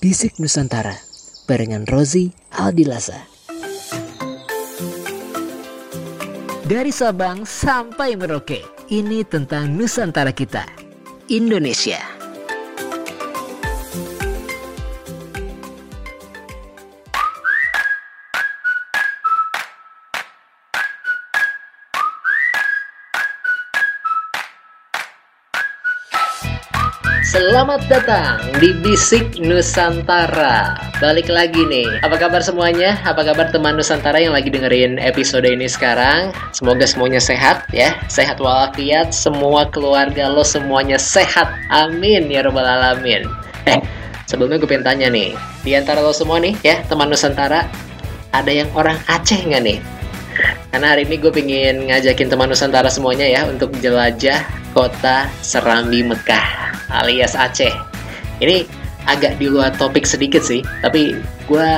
Bisik Nusantara barengan Rozi Aldilasa. Dari Sabang sampai Merauke, ini tentang Nusantara kita, Indonesia. Selamat datang di Bisik Nusantara Balik lagi nih Apa kabar semuanya? Apa kabar teman Nusantara yang lagi dengerin episode ini sekarang? Semoga semuanya sehat ya Sehat walafiat Semua keluarga lo semuanya sehat Amin ya robbal alamin Eh sebelumnya gue pengen tanya nih Di antara lo semua nih ya teman Nusantara Ada yang orang Aceh nggak nih? Karena hari ini gue pengen ngajakin teman Nusantara semuanya ya Untuk jelajah kota Serambi Mekah alias Aceh. Ini agak di luar topik sedikit sih, tapi gue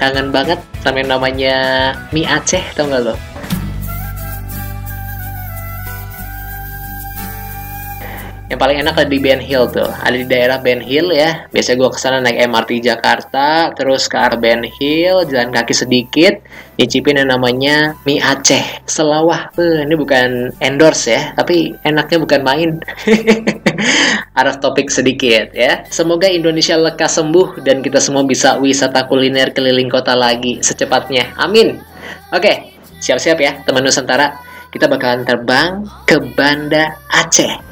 kangen banget sama yang namanya mie Aceh, tau gak lo? Yang paling enak ada di Ben Hill tuh, ada di daerah Ben Hill ya. Biasanya gue ke sana naik MRT Jakarta, terus ke arah Ben Hill, jalan kaki sedikit, nyicipin yang namanya mie Aceh. Selawah, tuh ini bukan endorse ya, tapi enaknya bukan main. arah topik sedikit ya. Semoga Indonesia lekas sembuh dan kita semua bisa wisata kuliner keliling kota lagi secepatnya. Amin. Oke, siap-siap ya teman Nusantara. Kita bakalan terbang ke Banda Aceh.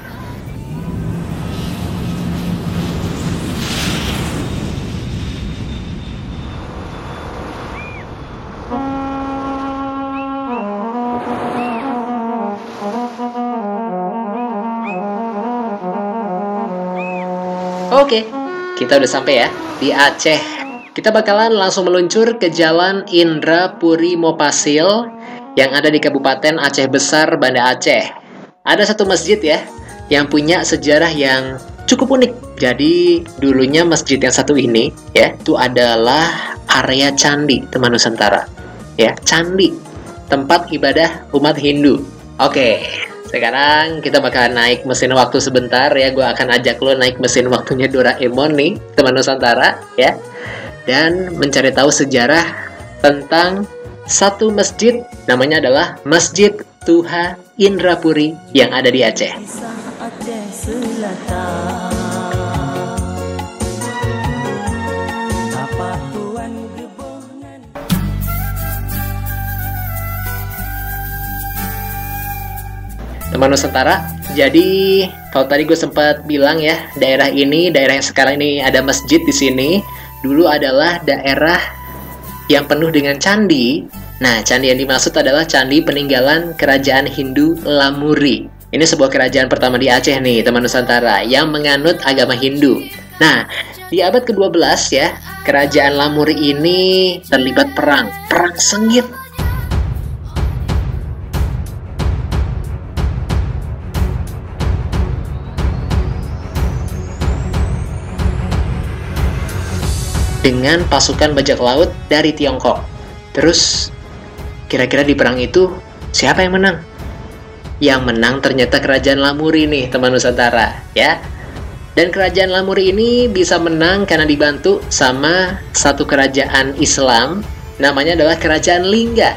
Oke, kita udah sampai ya di Aceh. Kita bakalan langsung meluncur ke Jalan Indra Puri Mopasil yang ada di Kabupaten Aceh Besar, Banda Aceh. Ada satu masjid ya yang punya sejarah yang cukup unik. Jadi dulunya masjid yang satu ini ya itu adalah area candi teman Nusantara. Ya, candi tempat ibadah umat Hindu. Oke, sekarang kita bakal naik mesin waktu sebentar ya. Gue akan ajak lo naik mesin waktunya Doraemon nih, teman Nusantara ya. Dan mencari tahu sejarah tentang satu masjid namanya adalah Masjid Tuha Indrapuri yang ada di Aceh. Teman Nusantara. Jadi kalau tadi gue sempat bilang ya, daerah ini, daerah yang sekarang ini ada masjid di sini, dulu adalah daerah yang penuh dengan candi. Nah, candi yang dimaksud adalah candi peninggalan kerajaan Hindu Lamuri. Ini sebuah kerajaan pertama di Aceh nih, teman Nusantara, yang menganut agama Hindu. Nah, di abad ke-12 ya, kerajaan Lamuri ini terlibat perang, perang sengit dengan pasukan bajak laut dari Tiongkok. Terus, kira-kira di perang itu siapa yang menang? Yang menang ternyata kerajaan Lamuri nih, teman Nusantara, ya. Dan kerajaan Lamuri ini bisa menang karena dibantu sama satu kerajaan Islam, namanya adalah Kerajaan Lingga.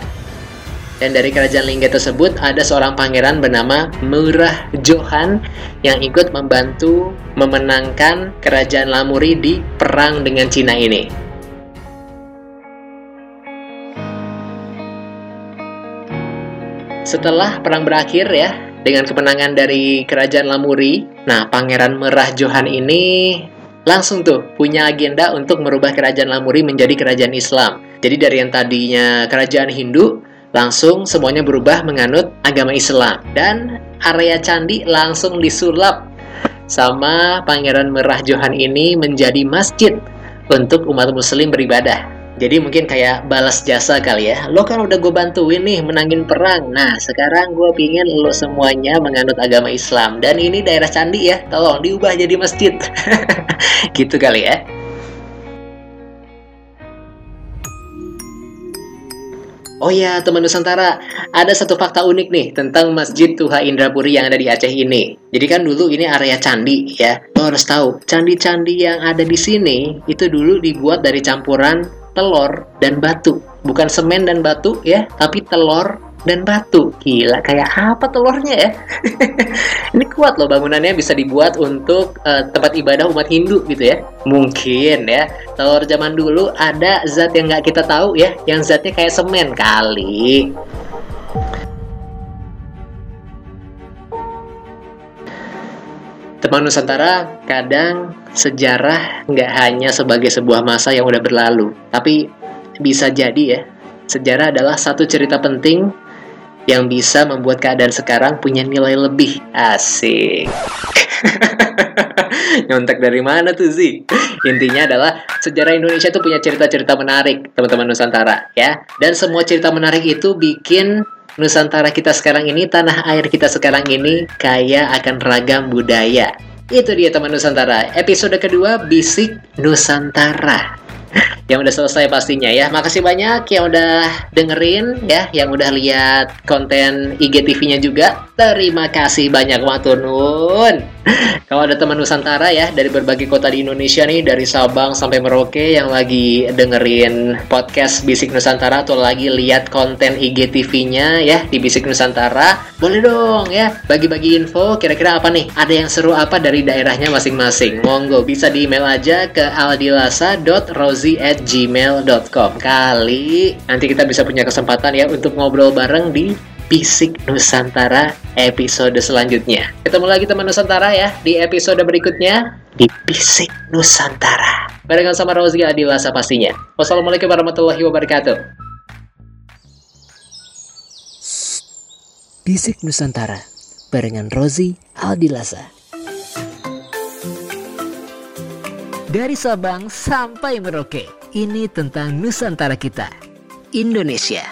Dan dari kerajaan Lingga tersebut ada seorang pangeran bernama Murah Johan yang ikut membantu memenangkan kerajaan Lamuri di perang dengan Cina ini. Setelah perang berakhir ya, dengan kemenangan dari kerajaan Lamuri, nah pangeran Merah Johan ini langsung tuh punya agenda untuk merubah kerajaan Lamuri menjadi kerajaan Islam. Jadi dari yang tadinya kerajaan Hindu, Langsung semuanya berubah menganut agama Islam dan area candi langsung disulap sama Pangeran Merah Johan ini menjadi masjid untuk umat muslim beribadah. Jadi mungkin kayak balas jasa kali ya. Lo kan udah gue bantuin nih menangin perang. Nah sekarang gue pingin lo semuanya menganut agama Islam. Dan ini daerah candi ya. Tolong diubah jadi masjid. gitu kali ya. Oh ya, teman Nusantara, ada satu fakta unik nih tentang Masjid Tuha Indrapuri yang ada di Aceh ini. Jadi kan dulu ini area candi ya. Lo harus tahu, candi-candi yang ada di sini itu dulu dibuat dari campuran telur dan batu. Bukan semen dan batu ya, tapi telur dan batu. Gila, kayak apa telurnya ya? Ini kuat loh bangunannya bisa dibuat untuk uh, tempat ibadah umat Hindu gitu ya. Mungkin ya, telur zaman dulu ada zat yang nggak kita tahu ya, yang zatnya kayak semen kali. Teman Nusantara, kadang sejarah nggak hanya sebagai sebuah masa yang udah berlalu, tapi bisa jadi ya, sejarah adalah satu cerita penting yang bisa membuat keadaan sekarang punya nilai lebih. Asik. Nyontek dari mana tuh sih? Intinya adalah sejarah Indonesia itu punya cerita-cerita menarik, teman-teman Nusantara, ya. Dan semua cerita menarik itu bikin Nusantara kita sekarang ini, tanah air kita sekarang ini kaya akan ragam budaya. Itu dia teman Nusantara. Episode kedua Bisik Nusantara yang udah selesai pastinya ya. Makasih banyak yang udah dengerin ya, yang udah lihat konten IGTV-nya juga. Terima kasih banyak waktu nun. Kalau ada teman Nusantara ya dari berbagai kota di Indonesia nih, dari Sabang sampai Merauke yang lagi dengerin podcast Bisik Nusantara atau lagi lihat konten IGTV-nya ya di Bisik Nusantara, boleh dong ya bagi-bagi info kira-kira apa nih? Ada yang seru apa dari daerahnya masing-masing? Monggo bisa di email aja ke aldilasa.rozi@ gmail.com Kali nanti kita bisa punya kesempatan ya untuk ngobrol bareng di Bisik Nusantara episode selanjutnya. Ketemu lagi teman Nusantara ya di episode berikutnya di Bisik Nusantara. Barengan sama Rozi Adilasa pastinya. Wassalamualaikum warahmatullahi wabarakatuh. Bisik Nusantara barengan Rozi Aldilasa. Dari Sabang sampai Merauke. Ini tentang Nusantara kita, Indonesia.